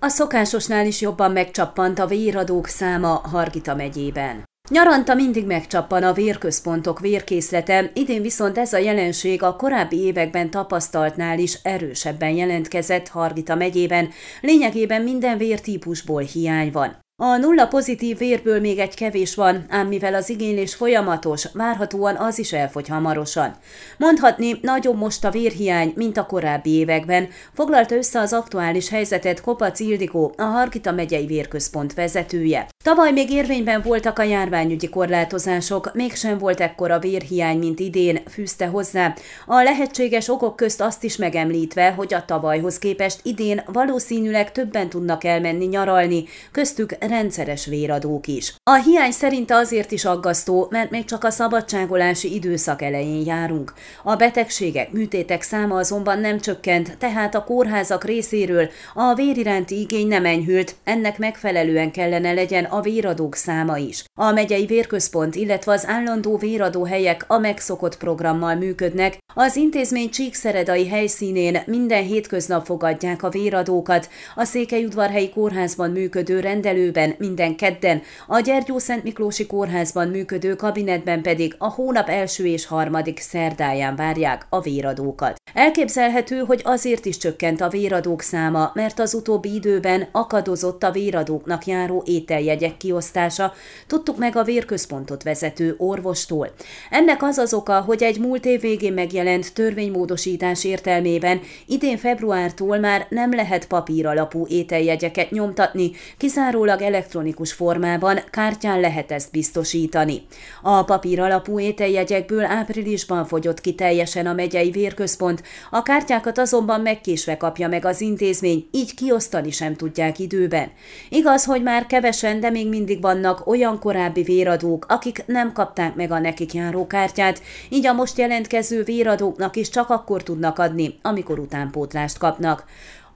A szokásosnál is jobban megcsappant a véradók száma Hargita megyében. Nyaranta mindig megcsappan a vérközpontok vérkészlete, idén viszont ez a jelenség a korábbi években tapasztaltnál is erősebben jelentkezett Hargita megyében, lényegében minden vértípusból hiány van. A nulla pozitív vérből még egy kevés van, ám mivel az igénylés folyamatos, várhatóan az is elfogy hamarosan. Mondhatni, nagyobb most a vérhiány, mint a korábbi években, foglalta össze az aktuális helyzetet Kopac Ildikó, a Harkita megyei vérközpont vezetője. Tavaly még érvényben voltak a járványügyi korlátozások, mégsem volt ekkora vérhiány, mint idén, fűzte hozzá. A lehetséges okok közt azt is megemlítve, hogy a tavalyhoz képest idén valószínűleg többen tudnak elmenni nyaralni, köztük rendszeres véradók is. A hiány szerint azért is aggasztó, mert még csak a szabadságolási időszak elején járunk. A betegségek, műtétek száma azonban nem csökkent, tehát a kórházak részéről a vér igény nem enyhült, ennek megfelelően kellene legyen a véradók száma is. A megyei vérközpont, illetve az állandó véradóhelyek a megszokott programmal működnek, az intézmény Csíkszeredai helyszínén minden hétköznap fogadják a véradókat, a Székelyudvarhelyi kórházban működő rendelőben minden kedden, a Gyergyó Szent Miklósi Kórházban működő kabinetben pedig a hónap első és harmadik szerdáján várják a véradókat. Elképzelhető, hogy azért is csökkent a véradók száma, mert az utóbbi időben akadozott a véradóknak járó ételjegyek kiosztása, tudtuk meg a vérközpontot vezető orvostól. Ennek az az oka, hogy egy múlt év végén megjelent törvénymódosítás értelmében idén februártól már nem lehet papíralapú ételjegyeket nyomtatni, kizárólag elektronikus formában kártyán lehet ezt biztosítani. A papír alapú ételjegyekből áprilisban fogyott ki teljesen a megyei vérközpont, a kártyákat azonban megkésve kapja meg az intézmény, így kiosztani sem tudják időben. Igaz, hogy már kevesen, de még mindig vannak olyan korábbi véradók, akik nem kapták meg a nekik járó kártyát, így a most jelentkező véradóknak is csak akkor tudnak adni, amikor utánpótlást kapnak.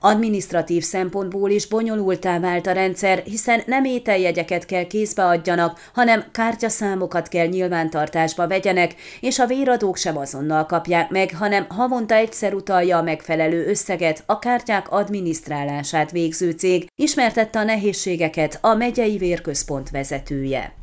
Administratív szempontból is bonyolultá vált a rendszer, hiszen nem ételjegyeket kell kézbe adjanak, hanem kártyaszámokat kell nyilvántartásba vegyenek, és a véradók sem azonnal kapják meg, hanem havonta egyszer utalja a megfelelő összeget a kártyák adminisztrálását végző cég, ismertette a nehézségeket a megyei vérközpont vezetője.